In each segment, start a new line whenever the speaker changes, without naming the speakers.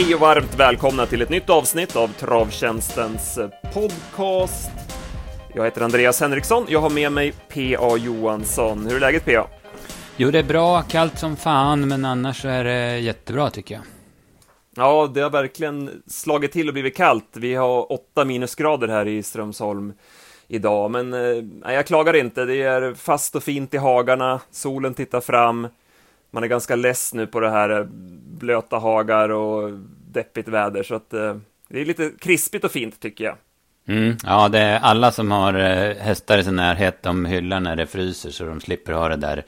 Hej och varmt välkomna till ett nytt avsnitt av Travtjänstens podcast. Jag heter Andreas Henriksson, jag har med mig P.A. Johansson. Hur är läget P.A.?
Jo, det är bra, kallt som fan, men annars är det jättebra tycker jag.
Ja, det har verkligen slagit till och blivit kallt. Vi har åtta minusgrader här i Strömsholm idag, men eh, jag klagar inte. Det är fast och fint i hagarna, solen tittar fram. Man är ganska less nu på det här eh, blöta hagar och deppigt väder, så att eh, det är lite krispigt och fint tycker jag.
Mm, ja, det är alla som har eh, hästar i sin närhet, de hyllar när det fryser så de slipper ha det där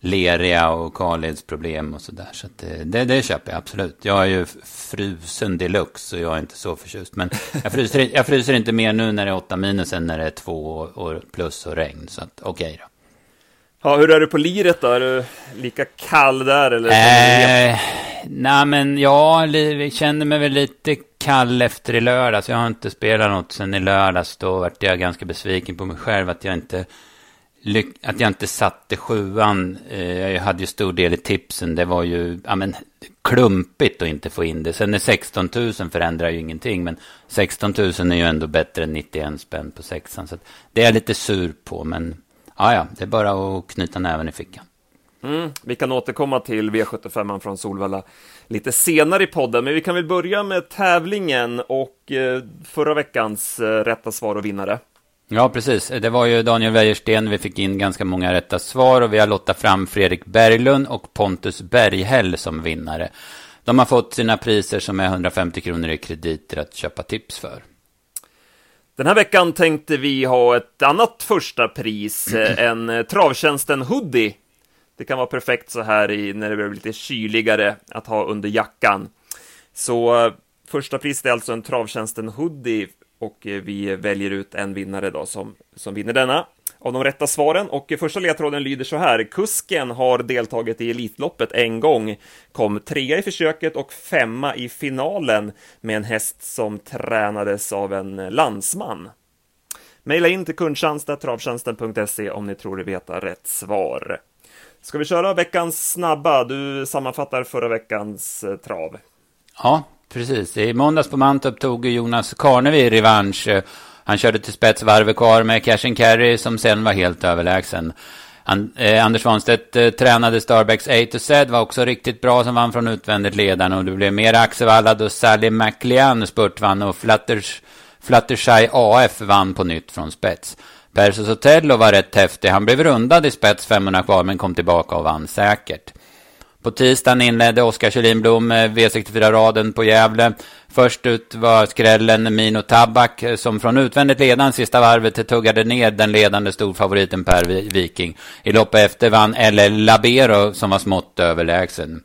leriga och karledsproblem och sådär. Så, så det, eh, det, det, köper jag absolut. Jag är ju frusen deluxe så jag är inte så förtjust. Men jag fryser, jag fryser inte mer nu när det är åtta minus än när det är två och plus och regn. Så okej okay då.
Ja, hur är du på liret då? Är du lika kall där eller?
Eh, nej, men ja, jag känner mig väl lite kall efter i lördags. Jag har inte spelat något sen i lördags. Då vart jag ganska besviken på mig själv att jag inte att jag inte satte sjuan. Eh, jag hade ju stor del i tipsen. Det var ju ja, men, klumpigt att inte få in det. Sen är 16 000 förändrar ju ingenting. Men 16 000 är ju ändå bättre än 91 spänn på sexan. Så det är jag lite sur på. Men ja, ja, det är bara att knyta näven i fickan.
Mm, vi kan återkomma till V75 från Solvalla lite senare i podden, men vi kan väl börja med tävlingen och eh, förra veckans eh, rätta svar och vinnare.
Ja, precis. Det var ju Daniel Wäjersten. Vi fick in ganska många rätta svar och vi har lottat fram Fredrik Berglund och Pontus Berghäll som vinnare. De har fått sina priser som är 150 kronor i krediter att köpa tips för.
Den här veckan tänkte vi ha ett annat första pris, eh, en eh, travtjänsten hoodie. Det kan vara perfekt så här i, när det blir lite kyligare att ha under jackan. Så eh, första priset är alltså en travtjänsten hoodie och vi väljer ut en vinnare då som, som vinner denna av de rätta svaren. Och första ledtråden lyder så här. Kusken har deltagit i Elitloppet en gång, kom trea i försöket och femma i finalen med en häst som tränades av en landsman. Maila in till kundtjänst.travtjänsten.se om ni tror er veta rätt svar. Ska vi köra veckans snabba? Du sammanfattar förra veckans eh, trav.
Ja, Precis. I måndags på Mantorp tog Jonas Karnevi revansch. Eh, han körde till spets varvet kvar med Cash and Carry som sen var helt överlägsen. And, eh, Anders Svanstedt eh, tränade Starbacks A to Z, var också riktigt bra som vann från utvändigt ledaren och det blev mer Axevalla då Sally McLean spurtvann och Flutters, Fluttershy AF vann på nytt från spets. Persos Otello var rätt häftig, han blev rundad i spets 500 kvar men kom tillbaka och vann säkert. På tisdagen inledde Oskar Kjellinblom eh, V64-raden på Gävle. Först ut var skrällen Mino Tabak eh, som från utvändigt ledande sista varvet tuggade ner den ledande storfavoriten Per Viking. I loppet efter vann LL Labero som var smått överlägsen.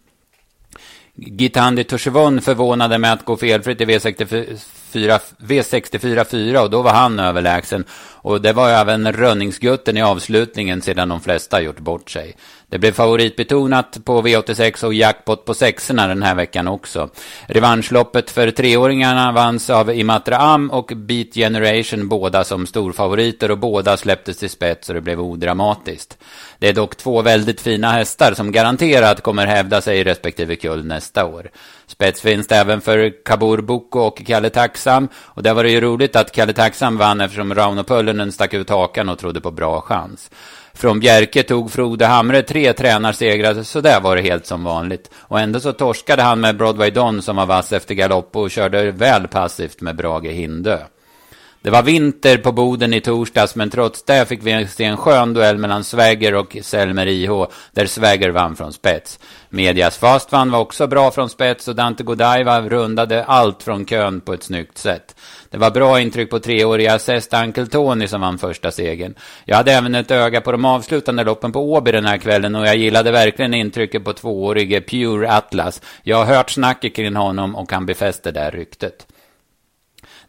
Gitandi Tushivon förvånade med att gå felfritt i V64, V64 4 och då var han överlägsen. Och det var även Rönningsgutten i avslutningen sedan de flesta gjort bort sig. Det blev favoritbetonat på V86 och jackpot på sexorna den här veckan också. Revanschloppet för treåringarna vanns av Imatra Am och Beat Generation, båda som storfavoriter och båda släpptes till spets och det blev odramatiskt. Det är dock två väldigt fina hästar som garanterat kommer hävda sig i respektive kull nästa år. Spets finns det även för Kabur Boko och Kalle Tacksam. Och där var det ju roligt att Kalle Tacksam vann eftersom Rauno Pöllönen stack ut hakan och trodde på bra chans. Från Bjerke tog Frode Hamre tre tränarsegrar, så där var det helt som vanligt. Och ändå så torskade han med Broadway Don som var vass efter galopp och körde väl passivt med Brage Hindö. Det var vinter på Boden i torsdags, men trots det fick vi se en skön duell mellan Swagger och Selmer IH, där Swagger vann från spets. Medias Fast vann var också bra från spets och Dante Godiva rundade allt från kön på ett snyggt sätt. Det var bra intryck på treåriga Assest Uncle Tony som vann första segern. Jag hade även ett öga på de avslutande loppen på Åby den här kvällen och jag gillade verkligen intrycket på tvåårige Pure Atlas. Jag har hört snacket kring honom och han befäste det ryktet.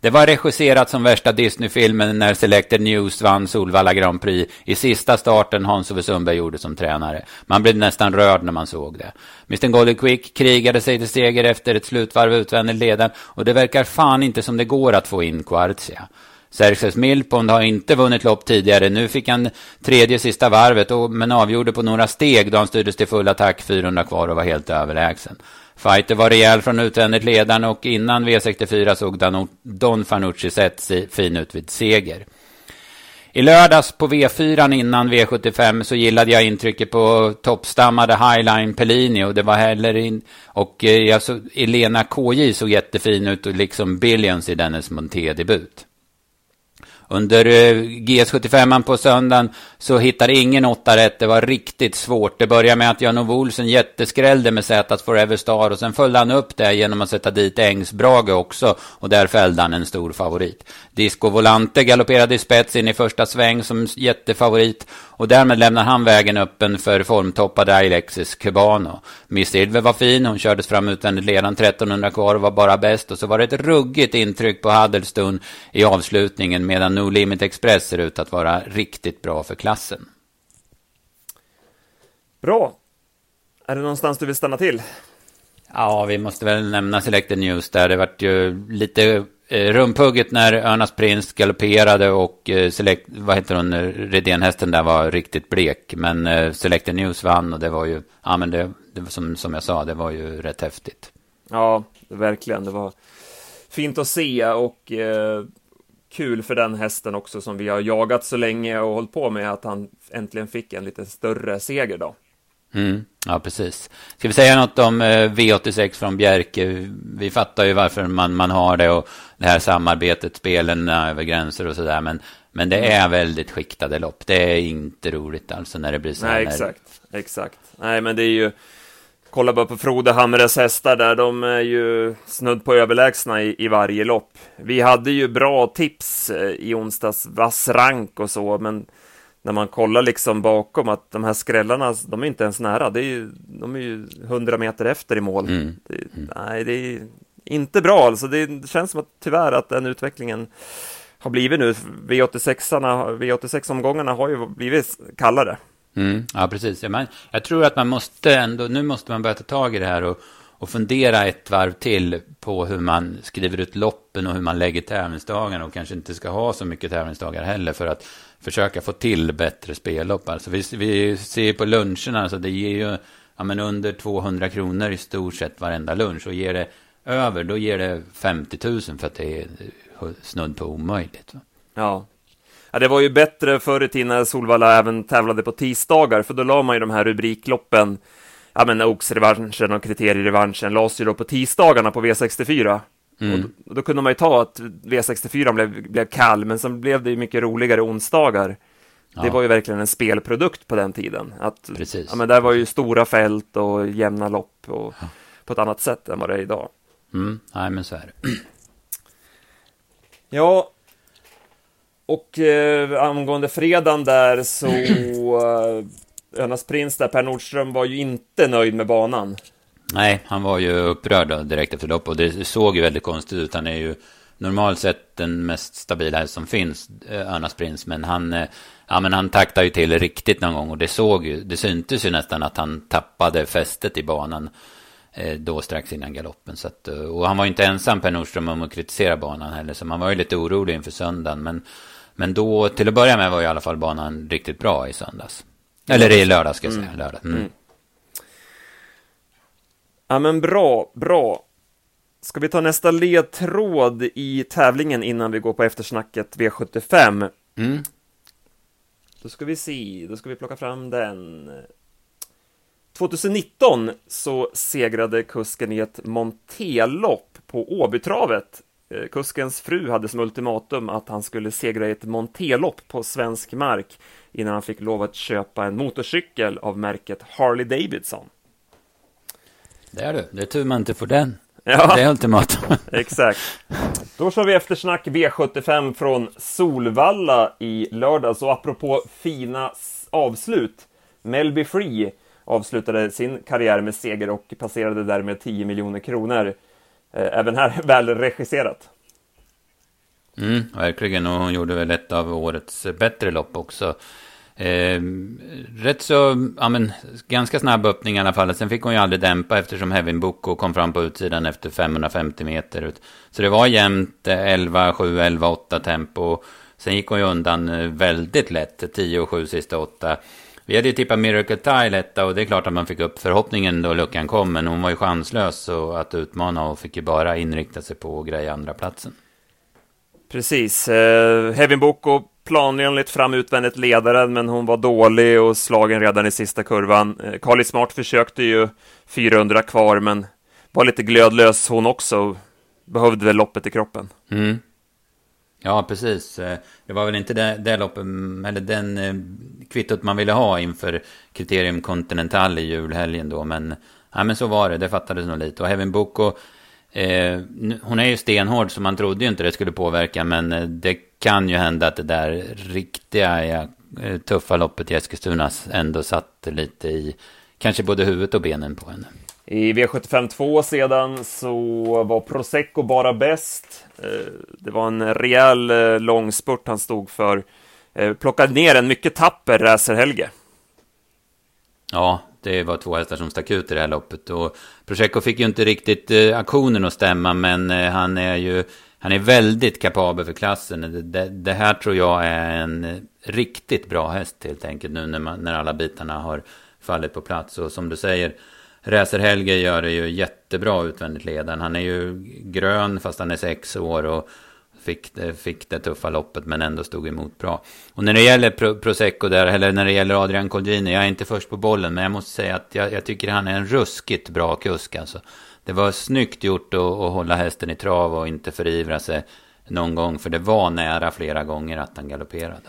Det var regisserat som värsta Disney-filmen när Selected News vann Solvalla Grand Prix i sista starten Hans-Ove Sundberg gjorde som tränare. Man blev nästan rörd när man såg det. Mr Golden Quick krigade sig till seger efter ett slutvarv utvändigt leden och det verkar fan inte som det går att få in Quartzia. Sergius Milpond har inte vunnit lopp tidigare. Nu fick han tredje sista varvet, och, men avgjorde på några steg då han styrdes till full attack 400 kvar och var helt överlägsen. Fighter var rejäl från utvändigt ledaren och innan V64 såg Don Fanucci sett fin ut vid seger. I lördags på V4 innan V75 så gillade jag intrycket på toppstammade Highline Pellini och det var heller in, och eh, jag så, Elena KJ såg jättefin ut och liksom Billions i dennes Monté-debut. Under eh, GS75 på söndagen så hittade ingen åtta rätt. Det var riktigt svårt. Det började med att Jan-Ove Olsen jätteskrällde med Zätas Forever Star och sen följde han upp det genom att sätta dit Engsbrage också och där fällde han en stor favorit. Disco Volante galopperade i spets in i första sväng som jättefavorit och därmed lämnar han vägen öppen för formtoppade Alexis Cubano. Miss Silver var fin, hon kördes fram utvändigt ledan 1300 kvar och var bara bäst. Och så var det ett ruggigt intryck på Huddleston i avslutningen medan No Limit Express ser ut att vara riktigt bra för klassen.
Bra. Är det någonstans du vill stanna till?
Ja, vi måste väl nämna Selected News där. Det vart ju lite Eh, rumpugget när Örnas Prins galopperade och eh, select, vad heter hon, Redén-hästen där var riktigt blek. Men eh, Selected News vann och det var ju, ja men det, det som, som jag sa, det var ju rätt häftigt.
Ja, verkligen. Det var fint att se och eh, kul för den hästen också som vi har jagat så länge och hållit på med att han äntligen fick en lite större seger då.
Mm, ja, precis. Ska vi säga något om eh, V86 från Bjerke? Vi fattar ju varför man, man har det och det här samarbetet, spelen över gränser och sådär. Men, men det är väldigt skiktade lopp. Det är inte roligt alltså när det blir så
här. Nej, exakt. Exakt. Nej, men det är ju... Kolla bara på Frode Hamres hästar där, de är ju snudd på överlägsna i, i varje lopp. Vi hade ju bra tips eh, i onsdags, vass rank och så, men när man kollar liksom bakom att de här skrällarna, de är inte ens nära. Det är ju, de är ju 100 meter efter i mål. Mm. Det, mm. nej, det är inte bra alltså. Det känns som att tyvärr att den utvecklingen har blivit nu. V86-omgångarna V86 har ju blivit kallare.
Mm, ja, precis. Ja, men jag tror att man måste ändå, nu måste man börja ta tag i det här och, och fundera ett varv till på hur man skriver ut loppen och hur man lägger tävlingsdagarna och kanske inte ska ha så mycket tävlingsdagar heller för att försöka få till bättre spellopp. Alltså vi, vi ser på luncherna, alltså det ger ju ja, men under 200 kronor i stort sett varenda lunch. Och ger det över, då ger det 50 000 för att det är snudd på omöjligt.
Ja. ja, det var ju bättre förr i tiden när Solvalla även tävlade på tisdagar, för då la man ju de här rubrikloppen ja men Oaks-revanschen och kriterierevanschen lades ju då på tisdagarna på V64. Mm. Då, då, kunde man ju ta att V64 blev, blev kall, men sen blev det ju mycket roligare onsdagar. Ja. Det var ju verkligen en spelprodukt på den tiden. Att,
Precis.
Ja, men där var ju stora fält och jämna lopp och, ja. på ett annat sätt än vad det är idag.
Mm. Nej, men så är det.
Ja, och eh, angående fredagen där så eh, Önas prins där, Per Nordström var ju inte nöjd med banan.
Nej, han var ju upprörd direkt efter lopp och det såg ju väldigt konstigt ut. Han är ju normalt sett den mest stabila häst som finns, eh, Örnas prins. Men han, eh, ja, men han taktade ju till riktigt någon gång och det såg ju, det syntes ju nästan att han tappade fästet i banan eh, då strax innan galoppen. Så att, och han var ju inte ensam Per Nordström om att kritisera banan heller, så man var ju lite orolig inför söndagen. Men, men då, till att börja med var i alla fall banan riktigt bra i söndags. Eller i lördags ska jag säga. Mm. Lördag. Mm.
Ja, men bra, bra. Ska vi ta nästa ledtråd i tävlingen innan vi går på eftersnacket V75? Mm. Då ska vi se, då ska vi plocka fram den. 2019 så segrade kusken i ett Montelopp på Åbytravet. Eh, kuskens fru hade som ultimatum att han skulle segra i ett Montelopp på svensk mark innan han fick lov att köpa en motorcykel av märket Harley Davidson.
Det är du. Det är tur man inte får den. Ja. Det är ultimatum.
Exakt. Då kör vi eftersnack V75 från Solvalla i lördags. Och apropå fina avslut. Melby Free avslutade sin karriär med seger och passerade därmed 10 miljoner kronor. Eh, även här väl regisserat.
Mm, verkligen, och hon gjorde väl ett av årets bättre lopp också. Eh, rätt så, ja men, ganska snabb öppning i alla fall. Sen fick hon ju aldrig dämpa eftersom Heaven Boko kom fram på utsidan efter 550 meter. Så det var jämnt 11, 7, 11, 8 tempo. Sen gick hon ju undan eh, väldigt lätt, 10, 7, sista 8. vi hade ju tippat Miracle Tile etta och det är klart att man fick upp förhoppningen då luckan kom. Men hon var ju chanslös så att utmana och fick ju bara inrikta sig på att greja andra platsen.
Precis. Eh, Hevin Boko planenligt fram utvändigt ledaren, men hon var dålig och slagen redan i sista kurvan. Eh, Carly Smart försökte ju 400 kvar, men var lite glödlös hon också. Behövde väl loppet i kroppen.
Mm. Ja, precis. Eh, det var väl inte det, det loppet, eller den eh, kvittot man ville ha inför kriterium Continental i julhelgen då. Men, ja, men så var det, det fattades nog lite. Och Heaven Boko, eh, hon är ju stenhård så man trodde ju inte det skulle påverka. Men eh, det kan ju hända att det där riktiga ja, tuffa loppet i Eskilstuna ändå satt lite i kanske både huvudet och benen på henne.
I V75 2 sedan så var Prosecco bara bäst. Eh, det var en rejäl eh, långspurt han stod för. Eh, plockade ner en mycket tapper Räser Helge.
Ja, det var två hästar som stack ut i det här loppet. Och Prosecco fick ju inte riktigt eh, aktionen att stämma, men eh, han är ju han är väldigt kapabel för klassen. Det, det, det, här tror jag är en riktigt bra häst helt enkelt nu när, man, när alla bitarna har fallit på plats. Och som du säger, Räser Helge gör det ju jättebra utvändigt ledaren. Han är ju grön fast han är sex år och fick det, fick det tuffa loppet men ändå stod emot bra. Och när det gäller Pro, Prosecco där, eller när det gäller Adrian Colgjini, jag är inte först på bollen men jag måste säga att jag, jag tycker han är en ruskigt bra kusk alltså. Det var snyggt gjort att, att hålla hästen i trav och inte förivra sig någon gång för det var nära flera gånger att han galopperade.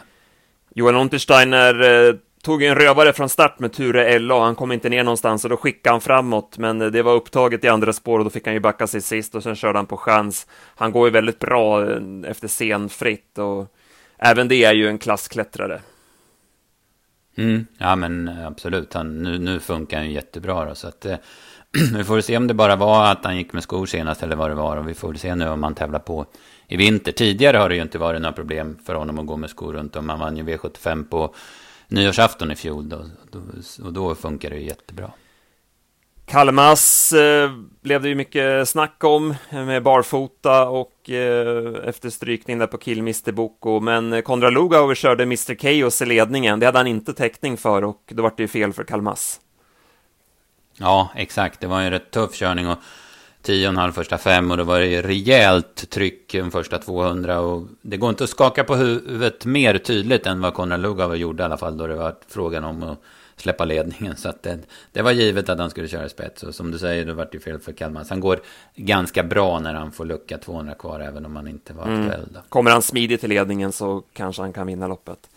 Johan Untersteiner eh, tog en rövare från start med Ture LA, han kom inte ner någonstans och då skickade han framåt, men eh, det var upptaget i andra spår och då fick han ju backa sig sist och sen körde han på chans. Han går ju väldigt bra eh, efter senfritt och även det är ju en klassklättrare.
Mm, ja men eh, absolut, han, nu, nu funkar han ju jättebra då, så att eh, vi får se om det bara var att han gick med skor senast eller vad det var och vi får se nu om han tävlar på i vinter. Tidigare har det ju inte varit några problem för honom att gå med skor runt om. Han vann ju V75 på nyårsafton i fjol då, och då funkar det ju jättebra.
Kalmas eh, blev det ju mycket snack om med barfota och eh, efter strykning där på Killmister Boko, men Konrad Lugauer körde Mr. Chaos i ledningen, det hade han inte täckning för och då var det ju fel för Kalmas.
Ja, exakt, det var en rätt tuff körning och 10,5 första fem och det var rejält tryck de första 200 och det går inte att skaka på huvudet mer tydligt än vad Konrad Lugauer gjorde i alla fall då det var frågan om att släppa ledningen. Så det, det var givet att han skulle köra spets och som du säger, det vart ju fel för Kalmar. Han går ganska bra när han får lucka 200 kvar även om han inte var mm. aktuell. Då.
Kommer han smidigt till ledningen så kanske han kan vinna loppet.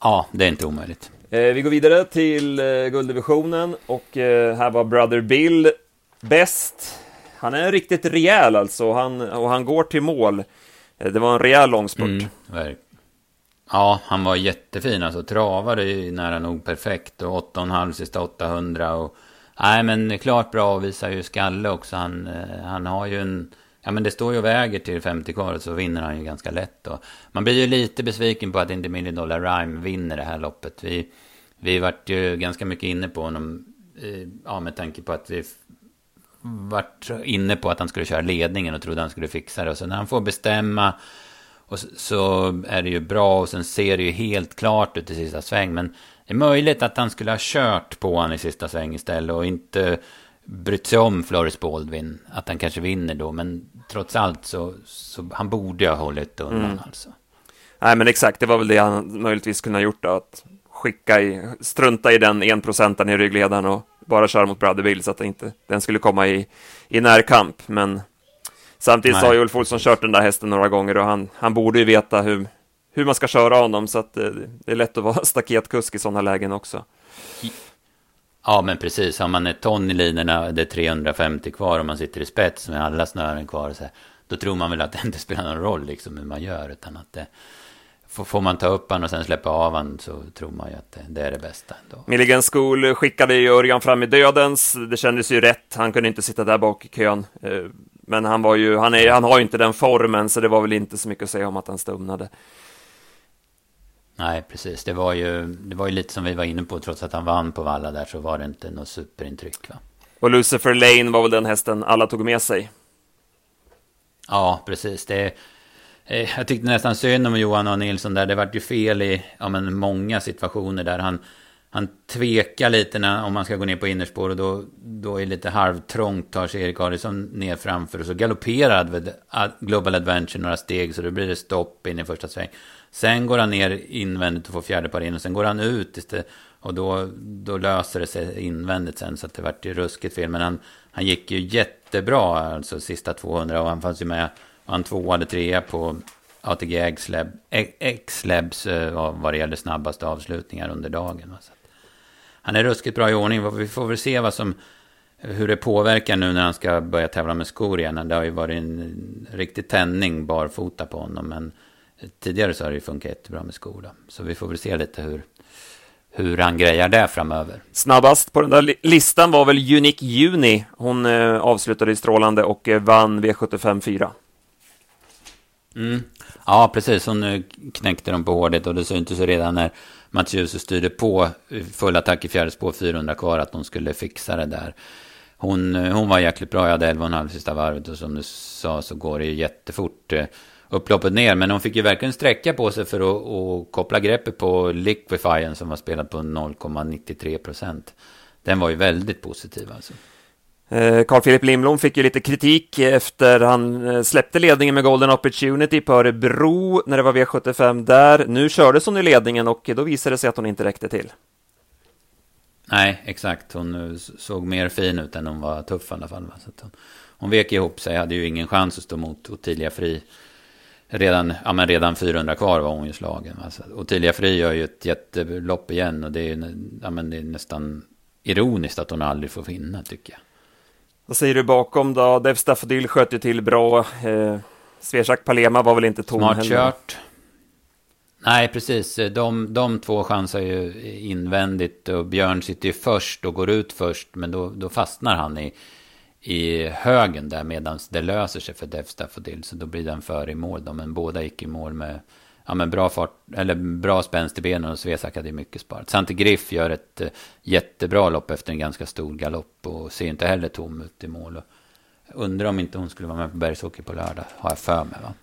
Ja, det är inte omöjligt.
Eh, vi går vidare till eh, gulddivisionen och eh, här var Brother Bill bäst. Han är riktigt rejäl alltså, han, och han går till mål. Eh, det var en rejäl långspurt. Mm,
ja, han var jättefin alltså. Travade ju nära nog perfekt och 8,5 sista 800 och... Nej, men klart bra och visar ju skalle också. Han, eh, han har ju en... Ja, men det står ju och väger till 50 kvar så vinner han ju ganska lätt. Då. man blir ju lite besviken på att inte Million Dollar Rhyme vinner det här loppet. Vi, vi vart ju ganska mycket inne på honom. Eh, ja, med tanke på att vi vart inne på att han skulle köra ledningen och trodde han skulle fixa det. Och så när han får bestämma och så är det ju bra och sen ser det ju helt klart ut i sista sväng. Men det är möjligt att han skulle ha kört på honom i sista sväng istället och inte brytt sig om Floris Baldwin. Att han kanske vinner då. Men trots allt så, så han borde ha hållit undan mm. alltså.
Nej men exakt, det var väl det han möjligtvis kunde ha gjort då. Att skicka i, strunta i den enprocentaren i ryggledaren och bara köra mot Brotherville så att inte, den skulle komma i, i närkamp. Men samtidigt Nej. så har ju Ulf Olsson kört den där hästen några gånger och han, han borde ju veta hur, hur man ska köra honom så att det, det är lätt att vara staketkusk i sådana lägen också.
Ja, men precis. Har man ett ton i linorna, det är 350 kvar och man sitter i spets med alla snören kvar, så här, då tror man väl att det inte spelar någon roll liksom hur man gör, utan att det, Får man ta upp han och sen släppa av han så tror man ju att det, är det bästa. Ändå.
Milligan School skickade ju Örjan fram i dödens. Det kändes ju rätt. Han kunde inte sitta där bak i kön. Eh, men han, var ju, han, är, han har ju inte den formen, så det var väl inte så mycket att säga om att han stumnade.
Nej, precis. Det var, ju, det var ju lite som vi var inne på. Trots att han vann på Valla där så var det inte något superintryck. Va?
Och Lucifer Lane var väl den hästen alla tog med sig.
Ja, precis. Det Eh, jag tyckte nästan synd om Johan och Nilsson där. Det vart ju fel i ja, men många situationer där han, han tvekar lite när, om man ska gå ner på innerspår. Och då, då är det lite halvtrångt tar sig Erik Adielsson ner framför. Och så galopperar Global Adventure några steg så då blir det stopp in i första sväng. Sen går han ner invändigt och får fjärde par in. Och sen går han ut istället. Och då, då löser det sig invändigt sen. Så att det vart ju ruskigt fel. Men han, han gick ju jättebra alltså sista 200. Och han fanns ju med. Han tvåa eller trea på ATG X-Labs eh, vad det gäller snabbaste avslutningar under dagen. Så han är ruskigt bra i ordning. Vi får väl se vad som, hur det påverkar nu när han ska börja tävla med skor igen. Det har ju varit en riktig tändning barfota på honom. Men tidigare så har det ju funkat jättebra med skor. Då. Så vi får väl se lite hur, hur han grejar det framöver.
Snabbast på den där listan var väl Unique Juni. Hon eh, avslutade i strålande och eh, vann V75 4.
Mm. Ja, precis. Hon nu knäckte dem på hårdet och det syntes ju redan när Mats Djuse styrde på eh, full attack i fjärde spår, 400 kvar, att hon skulle fixa det där. Hon, eh, hon var jäkligt bra, jag hade 11,5 sista varvet och som du sa så går det ju jättefort upploppet ner. Men hon fick ju verkligen sträcka på sig för att, att koppla greppet på Liquifyen som var spelad på 0,93 procent. Den var ju väldigt positiv alltså.
Eh, Carl Philip Lindblom fick ju lite kritik efter han eh, släppte ledningen med Golden Opportunity på Örebro när det var V75 där. Nu kördes hon i ledningen och då visade det sig att hon inte räckte till.
Nej, exakt. Hon eh, såg mer fin ut än hon var tuff i alla fall. Så hon, hon vek ihop sig, hade ju ingen chans att stå mot Ottilia Fri. Redan, ja, men redan 400 kvar var hon ju slagen. Alltså, Ottilia Fri gör ju ett jättelopp igen och det är, ja, men det är nästan ironiskt att hon aldrig får vinna tycker jag.
Vad säger du bakom då? Dev Staffodil sköt ju till bra. Eh, Svesak Palema var väl inte tom
Smart heller. kört. Nej, precis. De, de två chansar ju invändigt och Björn sitter ju först och går ut först. Men då, då fastnar han i, i högen där medan det löser sig för Dev Staffodil. Så då blir den före i mål då. Men båda gick i mål med ja, men bra fart, eller bra spänst i benen och Svesak hade mycket sparat. Santi Griff gör ett uh, jättebra lopp efter en ganska stor galopp och ser inte heller tom ut i mål. Och undrar om inte hon skulle vara med på Bergsåker på lördag, har jag för mig va?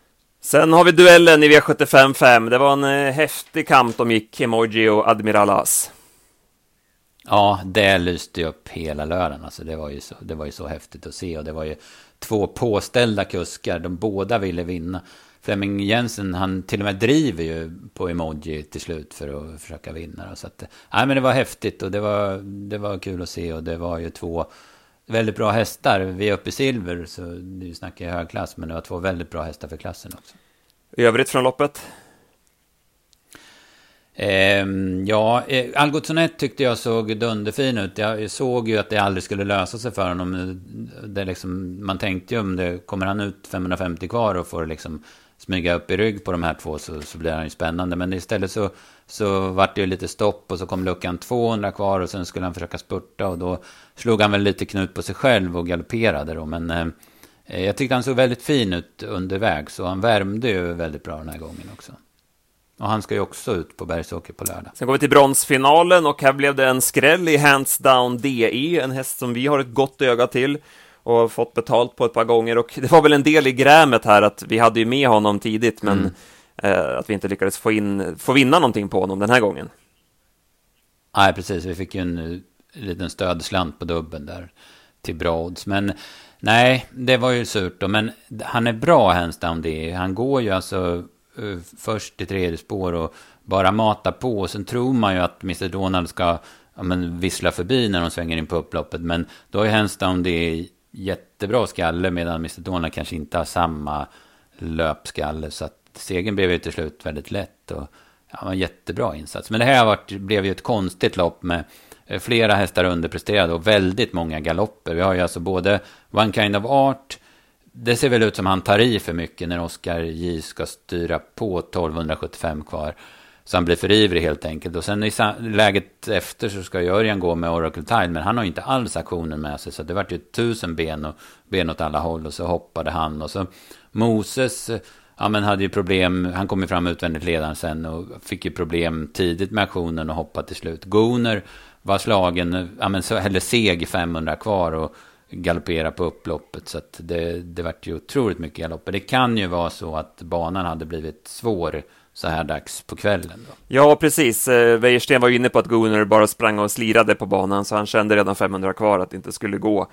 Sen har vi duellen i V75 5. Det var en uh, häftig kamp de gick, Emoji och Admiral As.
Ja, det lyste ju upp hela lördagen. Alltså det, var ju så, det var ju så häftigt att se. Och det var ju två påställda kuskar. De båda ville vinna. Flemming Jensen, han till och med driver ju på emoji till slut för att försöka vinna. Så att, nej, men det var häftigt och det var, det var kul att se och det var ju två väldigt bra hästar. Vi är uppe i silver, så nu snackar jag högklass, men det var två väldigt bra hästar för klassen också.
I övrigt från loppet?
Eh, ja, eh, Algotssonet tyckte jag såg dunderfin ut. Jag såg ju att det aldrig skulle lösa sig för honom. Det liksom, man tänkte ju om det kommer han ut 550 kvar och får liksom smyga upp i rygg på de här två så, så blir han ju spännande. Men istället så, så vart det ju lite stopp och så kom luckan 200 kvar och sen skulle han försöka spurta och då slog han väl lite knut på sig själv och galopperade då. Men eh, jag tyckte han såg väldigt fin ut underväg så han värmde ju väldigt bra den här gången också. Och han ska ju också ut på Bergsåker på lördag.
Sen går vi till bronsfinalen och här blev det en skräll i Hands Down DE, en häst som vi har ett gott öga till och fått betalt på ett par gånger och det var väl en del i grämet här att vi hade ju med honom tidigt men mm. eh, att vi inte lyckades få, in, få vinna någonting på honom den här gången.
Nej, precis. Vi fick ju en, en liten stödslant på dubben där till bra odds. Men nej, det var ju surt då. Men han är bra, Handsdown det. Han går ju alltså uh, först i tredje spår och bara matar på. Och sen tror man ju att Mr Donald ska ja, men, vissla förbi när de svänger in på upploppet. Men då är Handsdown det jättebra skalle medan Mr Donald kanske inte har samma löpskalle. Så att segern blev ju till slut väldigt lätt och ja, en jättebra insats. Men det här varit, blev ju ett konstigt lopp med eh, flera hästar underpresterade och väldigt många galopper. Vi har ju alltså både One Kind of Art, det ser väl ut som han tar i för mycket när Oscar J ska styra på 1275 kvar. Så han blir för ivrig helt enkelt. Och sen i läget efter så ska Örjan gå med Oracle Tide. Men han har ju inte alls aktionen med sig. Så det vart ju tusen ben och ben åt alla håll. Och så hoppade han. Och så Moses eh, ja, men hade ju problem. Han kom ju fram utvändigt ledaren sen. Och fick ju problem tidigt med aktionen och hoppade till slut. Goner var slagen, eh, ja men så, eller seg 500 kvar. Och galoppera på upploppet. Så att det, det vart ju otroligt mycket galopper. Det kan ju vara så att banan hade blivit svår så här dags på kvällen. Då.
Ja, precis. Eh, Wäjersten var inne på att Gunnar bara sprang och slirade på banan, så han kände redan 500 kvar att det inte skulle gå.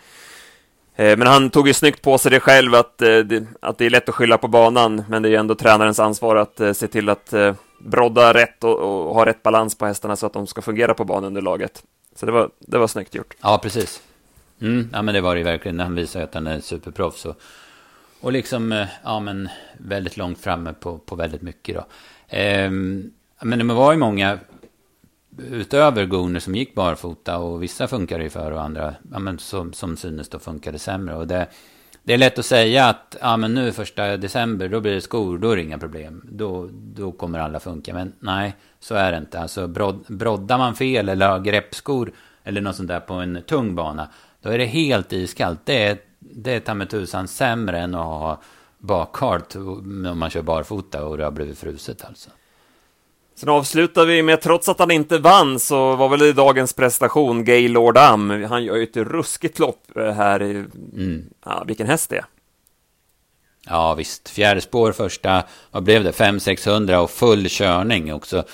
Eh, men han tog ju snyggt på sig det själv, att, eh, att det är lätt att skylla på banan, men det är ändå tränarens ansvar att se till att brodda rätt och, och ha rätt balans på hästarna så att de ska fungera på banunderlaget. Så det var, det var snyggt gjort.
Ja, precis. Mm, ja, men det var det ju verkligen. Han visar ju att han är superproffs. Och, och liksom, eh, ja men väldigt långt framme på, på väldigt mycket då. Ehm, men det var ju många utöver goner som gick barfota och vissa funkade ju för och andra ja, men som, som synes då funkade sämre. Och det, det är lätt att säga att ja, men nu första december då blir det skor, då är det inga problem. Då, då kommer alla funka. Men nej, så är det inte. Alltså brod, broddar man fel eller har greppskor eller något sånt där på en tung bana. Då är det helt iskallt. Det är, det är ta med tusan sämre än att ha bakhalt om man kör barfota och det har blivit fruset alltså.
Sen avslutar vi med, trots att han inte vann, så var väl i dagens prestation Gaylord Am. Han gör ju ett ruskigt lopp eh, här. I, mm. ja, vilken häst det är.
Ja, visst. Fjärde spår första, vad blev det? 500-600 och full körning också.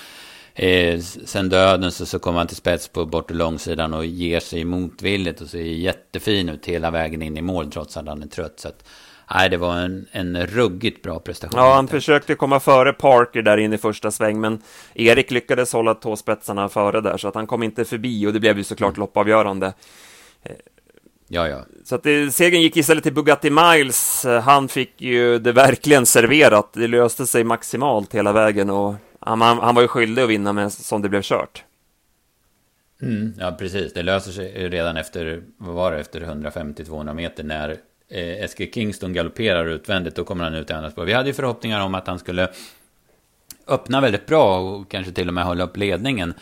Eh, sen döden så, så kommer han till spets på bort och långsidan och ger sig motvilligt och ser jättefin ut hela vägen in i mål trots att han är trött. Så att, Nej, det var en, en ruggigt bra prestation.
Ja, han försökte komma före Parker där in i första sväng, men Erik lyckades hålla tåspetsarna före där, så att han kom inte förbi och det blev ju såklart mm. loppavgörande.
Ja, ja.
Så att det, segern gick istället till Bugatti Miles. Han fick ju det verkligen serverat. Det löste sig maximalt hela vägen och han, han var ju skyldig att vinna men som det blev kört.
Mm, ja, precis. Det löser sig redan efter, vad var det, efter 150-200 meter när eh, Eskil Kingston galopperar utvändigt, då kommer han ut i andra spår. Vi hade ju förhoppningar om att han skulle öppna väldigt bra och kanske till och med hålla upp ledningen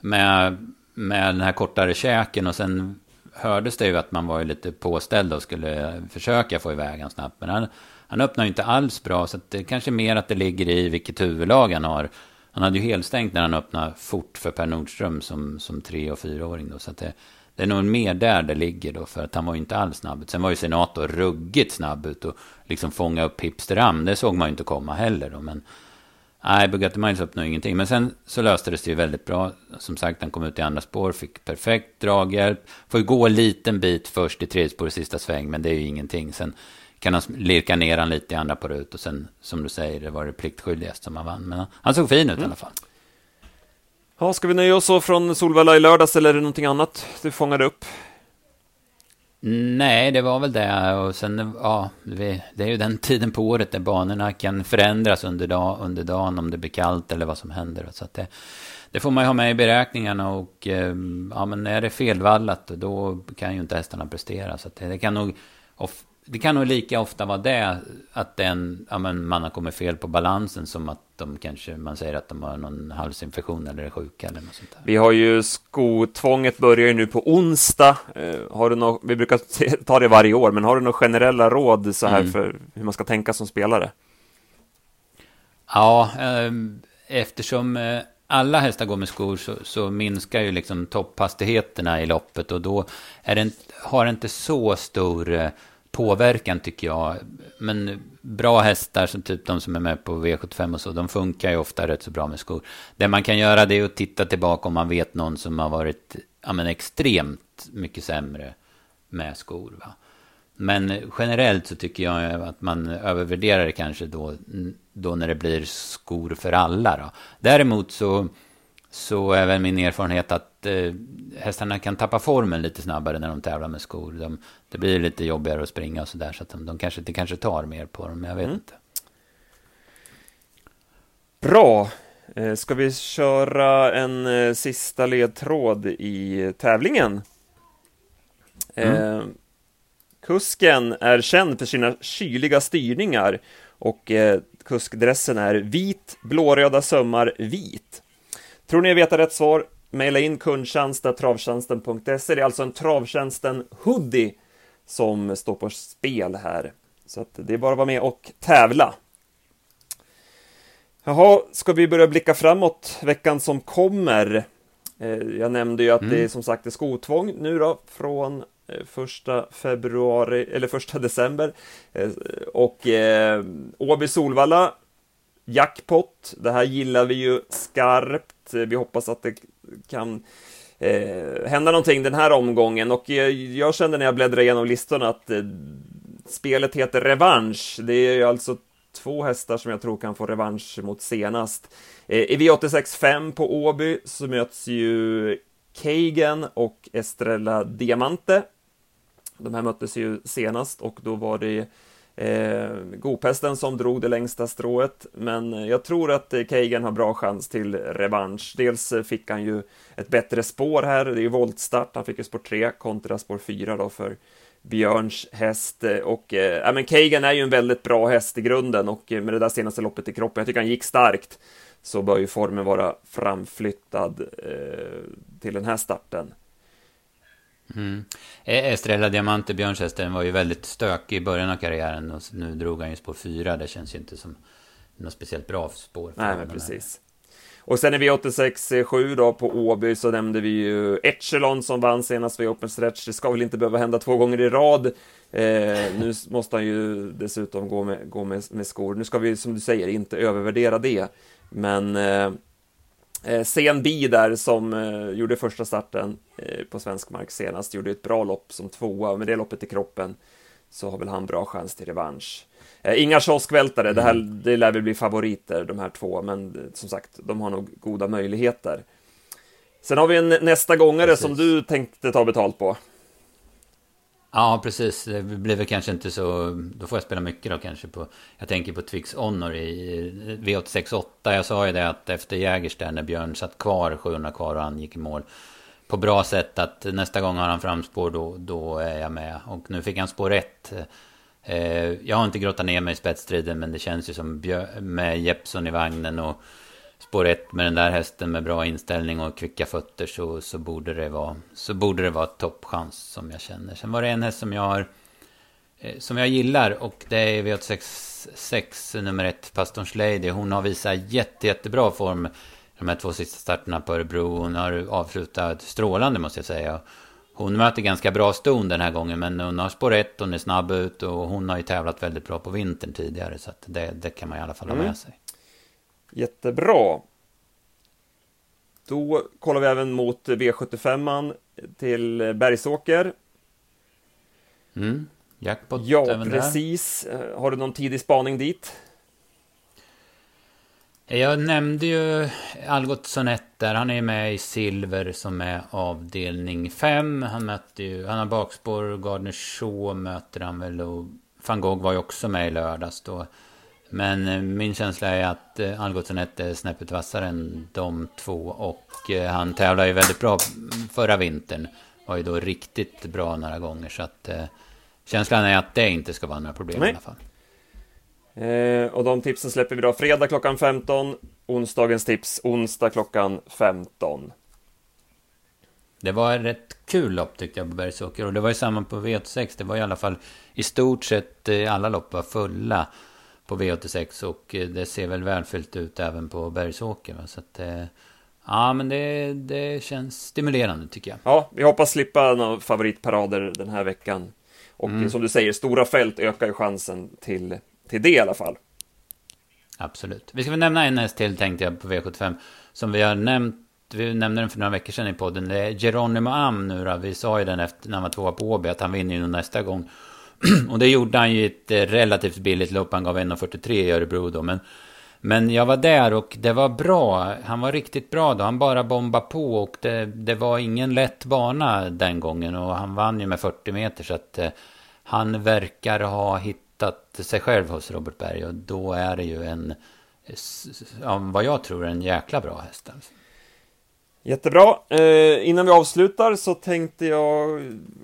med, med den här kortare käken och sen hördes det ju att man var lite påställd och skulle försöka få iväg honom snabbt. Men han, han öppnar ju inte alls bra, så det är kanske mer att det ligger i vilket huvudlag han har. Han hade ju helstängt när han öppnade fort för Per Nordström som, som tre och fyraåring då. Så att det, det är nog mer där det ligger då, för att han var ju inte alls snabb. Sen var ju Senator ruggigt snabb ut och liksom fånga upp Hipsteram. Det såg man ju inte komma heller då, men... Nej, Bugatti Miles uppnådde ingenting. Men sen så löste det sig ju väldigt bra. Som sagt, han kom ut i andra spår, fick perfekt draghjälp. Får ju gå en liten bit först i tredje spår i sista sväng, men det är ju ingenting. Sen kan han lirka ner han lite i andra på ut och sen, som du säger, det var det pliktskyldigast som han vann. Men han såg fin ut mm. i alla fall.
Ja, ska vi nöja oss så från Solvalla i lördags eller är det någonting annat du fångade upp?
Nej, det var väl det. Och sen, ja, det är ju den tiden på året där banorna kan förändras under, dag, under dagen om det blir kallt eller vad som händer. Så det, det får man ju ha med i beräkningarna och eh, ja, men är det felvallat då kan ju inte hästarna prestera. Så det, det kan nog det kan nog lika ofta vara det, att den, ja, men man har kommit fel på balansen som att de kanske, man säger att de har någon halsinfektion eller är sjuka eller något sånt där.
Vi har ju skotvånget börjar ju nu på onsdag. Eh, har du något, vi brukar ta det varje år, men har du några generella råd så här mm. för hur man ska tänka som spelare?
Ja, eh, eftersom eh, alla hästar går med skor så, så, minskar ju liksom topphastigheterna i loppet och då är det, har det inte så stor eh, påverkan tycker jag. Men bra hästar, som typ de som är med på V75 och så, de funkar ju ofta rätt så bra med skor. Det man kan göra det är att titta tillbaka om man vet någon som har varit ja, men extremt mycket sämre med skor. Va? Men generellt så tycker jag att man övervärderar det kanske då, då när det blir skor för alla. Då. Däremot så så är väl min erfarenhet att eh, hästarna kan tappa formen lite snabbare när de tävlar med skor. De, det blir lite jobbigare att springa och sådär, så att de, de kanske, det kanske tar mer på dem, jag vet mm. inte.
Bra. Eh, ska vi köra en eh, sista ledtråd i tävlingen? Mm. Eh, kusken är känd för sina kyliga styrningar och eh, kuskdressen är vit, blåröda sömmar, vit. Tror ni jag vet rätt svar? Maila in kundtjänst.travtjänsten.se. Det är alltså en Travtjänsten hoodie som står på spel här. Så att det är bara att vara med och tävla. Jaha, ska vi börja blicka framåt veckan som kommer? Eh, jag nämnde ju att mm. det är som sagt är skotvång nu då från eh, första februari, eller första december. Eh, och eh, Åby Solvalla, jackpot. Det här gillar vi ju skarpt. Eh, vi hoppas att det kan eh, hända någonting den här omgången och jag, jag kände när jag bläddrade igenom listorna att eh, spelet heter Revansch. Det är ju alltså två hästar som jag tror kan få revansch mot senast. Eh, I V86 på Åby så möts ju Kagan och Estrella Diamante. De här möttes ju senast och då var det eh, Gopesten som drog det längsta strået, men jag tror att eh, Kagan har bra chans till revansch. Dels eh, fick han ju ett bättre spår här, det är ju voltstart, han fick ju spår 3 kontra spår 4 då för Björns häst eh, och eh, ja, men Kagan är ju en väldigt bra häst i grunden och med det där senaste loppet i kroppen, jag tycker han gick starkt, så bör ju formen vara framflyttad eh, till den här starten.
Mm. Estrella Diamante, Björnshästen, var ju väldigt stökig i början av karriären och nu drog han ju spår 4. Det känns ju inte som något speciellt bra spår.
Nej, men precis. Och sen i V86 7 då på Åby så nämnde vi ju Echelon som vann senast vid Open Stretch. Det ska väl inte behöva hända två gånger i rad. Eh, nu måste han ju dessutom gå med, gå med, med skor. Nu ska vi, som du säger, inte övervärdera det. Men eh, eh CNB där som eh, gjorde första starten eh, på svensk mark senast, gjorde ett bra lopp som tvåa. Med det loppet i kroppen så har väl han bra chans till revansch. Eh, inga kioskvältare, det, här, mm. det lär väl bli favoriter de här två, men eh, som sagt, de har nog goda möjligheter. Sen har vi en nästa gångare precis. som du tänkte ta betalt på.
Ja, precis. Det blir väl kanske inte så... Då får jag spela mycket då kanske på... Jag tänker på Twix Honor i V868. Jag sa ju det att efter Jägers där när Björn satt kvar, 700 kvar och han gick i mål. På bra sätt att nästa gång har han framspår då, då är jag med. Och nu fick han spår 1. Eh, jag har inte grottat ner mig i spetsstriden men det känns ju som med Jeppson i vagnen och spår 1 med den där hästen med bra inställning och kvicka fötter så, så, borde det vara, så borde det vara toppchans som jag känner. Sen var det en häst som jag har eh, som jag gillar och det är V86 nummer 1 Pastorns Lady. Hon har visat jätte, jättebra form de här två sista starterna på Örebro. Hon har avslutat strålande måste jag säga. Hon möter ganska bra ston den här gången men hon har spår 1, hon är snabb ut och hon har ju tävlat väldigt bra på vintern tidigare så att det, det kan man i alla fall ha med mm.
Jättebra. Då kollar vi även mot V75 till Bergsåker.
Mm, jackpot
Ja, även precis. Där. Har du någon tidig spaning dit?
Jag nämnde ju Algot Sonett där. Han är med i Silver som är avdelning 5. Han möter ju, han har bakspår, Gardner Shaw möter han väl och van Gogh var ju också med i lördags då. Men eh, min känsla är att eh, Algot Sonett är snäppet vassare än de två och eh, han tävlade ju väldigt bra förra vintern. Var ju då riktigt bra några gånger så att känslan är att det inte ska vara några problem Nej. i alla fall.
Eh, och de tipsen släpper vi då fredag klockan 15, onsdagens tips onsdag klockan 15.
Det var ett rätt kul lopp tyckte jag på Bergsåker och det var ju samma på V86. Det var i alla fall i stort sett alla lopp var fulla på V86 och eh, det ser väl välfyllt ut även på Bergsåker. Va? Så att, eh, ja, men det, det känns stimulerande tycker jag.
Ja, vi hoppas slippa några favoritparader den här veckan. Och mm. som du säger, stora fält ökar ju chansen till till det i alla fall.
Absolut. Vi ska väl nämna en häst till tänkte jag på V75. Som vi har nämnt. Vi nämnde den för några veckor sedan i podden. Det är Geronimo Am nu då. Vi sa ju den efter när han var tvåa på Åby att han vinner ju nästa gång. och det gjorde han ju ett eh, relativt billigt lopp. Han gav 1,43 i Örebro då. Men, men jag var där och det var bra. Han var riktigt bra då. Han bara bombade på och det, det var ingen lätt bana den gången. Och han vann ju med 40 meter så att eh, han verkar ha hittat hittat sig själv hos Robert Berg och då är det ju en, ja, vad jag tror, en jäkla bra häst. Alltså.
Jättebra. Eh, innan vi avslutar så tänkte jag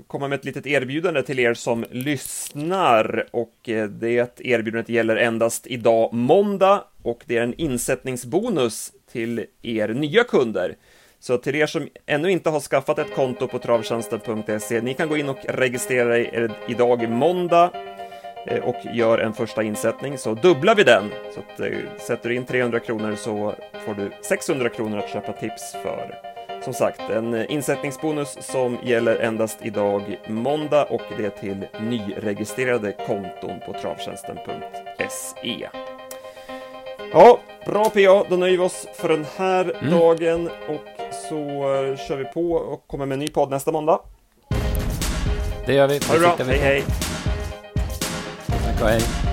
komma med ett litet erbjudande till er som lyssnar och eh, det erbjudandet gäller endast idag måndag och det är en insättningsbonus till er nya kunder. Så till er som ännu inte har skaffat ett konto på travtjänsten.se, ni kan gå in och registrera er idag måndag och gör en första insättning så dubblar vi den. Så att, eh, sätter du in 300 kronor så får du 600 kronor att köpa tips för. som sagt, en insättningsbonus som gäller endast idag måndag och det är till nyregistrerade konton på travtjänsten.se. Ja, bra PA, då nöjer vi oss för den här mm. dagen och så kör vi på och kommer med en ny podd nästa måndag.
Det gör vi.
Ha det bra, hej hej.
Tack och hej.